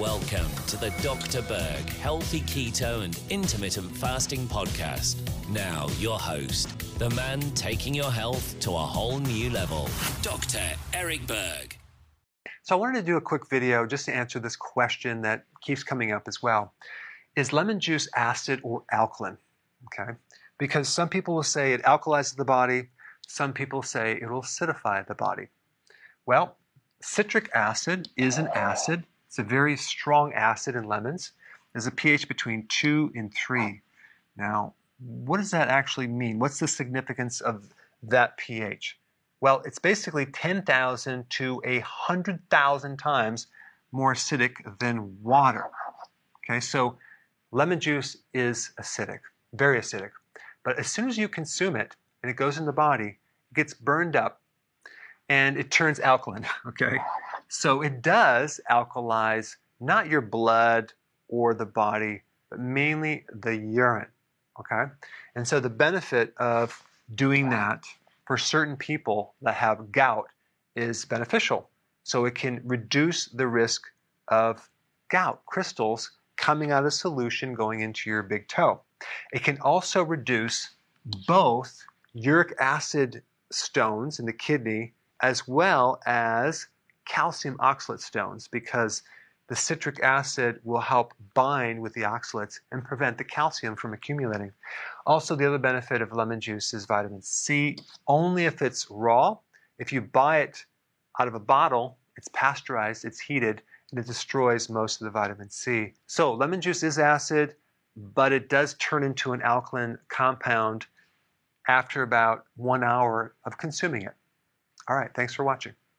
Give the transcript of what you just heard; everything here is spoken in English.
Welcome to the Dr. Berg Healthy Keto and Intermittent Fasting Podcast. Now, your host, the man taking your health to a whole new level, Dr. Eric Berg. So, I wanted to do a quick video just to answer this question that keeps coming up as well. Is lemon juice acid or alkaline? Okay, because some people will say it alkalizes the body, some people say it will acidify the body. Well, citric acid is an acid it's a very strong acid in lemons. There's a pH between 2 and 3. Now, what does that actually mean? What's the significance of that pH? Well, it's basically 10,000 to 100,000 times more acidic than water. Okay, so lemon juice is acidic, very acidic. But as soon as you consume it and it goes in the body, it gets burned up and it turns alkaline, okay? So it does alkalize not your blood or the body, but mainly the urine. Okay? And so the benefit of doing that for certain people that have gout is beneficial. So it can reduce the risk of gout crystals coming out of solution going into your big toe. It can also reduce both uric acid stones in the kidney as well as calcium oxalate stones because the citric acid will help bind with the oxalates and prevent the calcium from accumulating. Also, the other benefit of lemon juice is vitamin C, only if it's raw. If you buy it out of a bottle, it's pasteurized, it's heated, and it destroys most of the vitamin C. So, lemon juice is acid, but it does turn into an alkaline compound after about one hour of consuming it. All right, thanks for watching.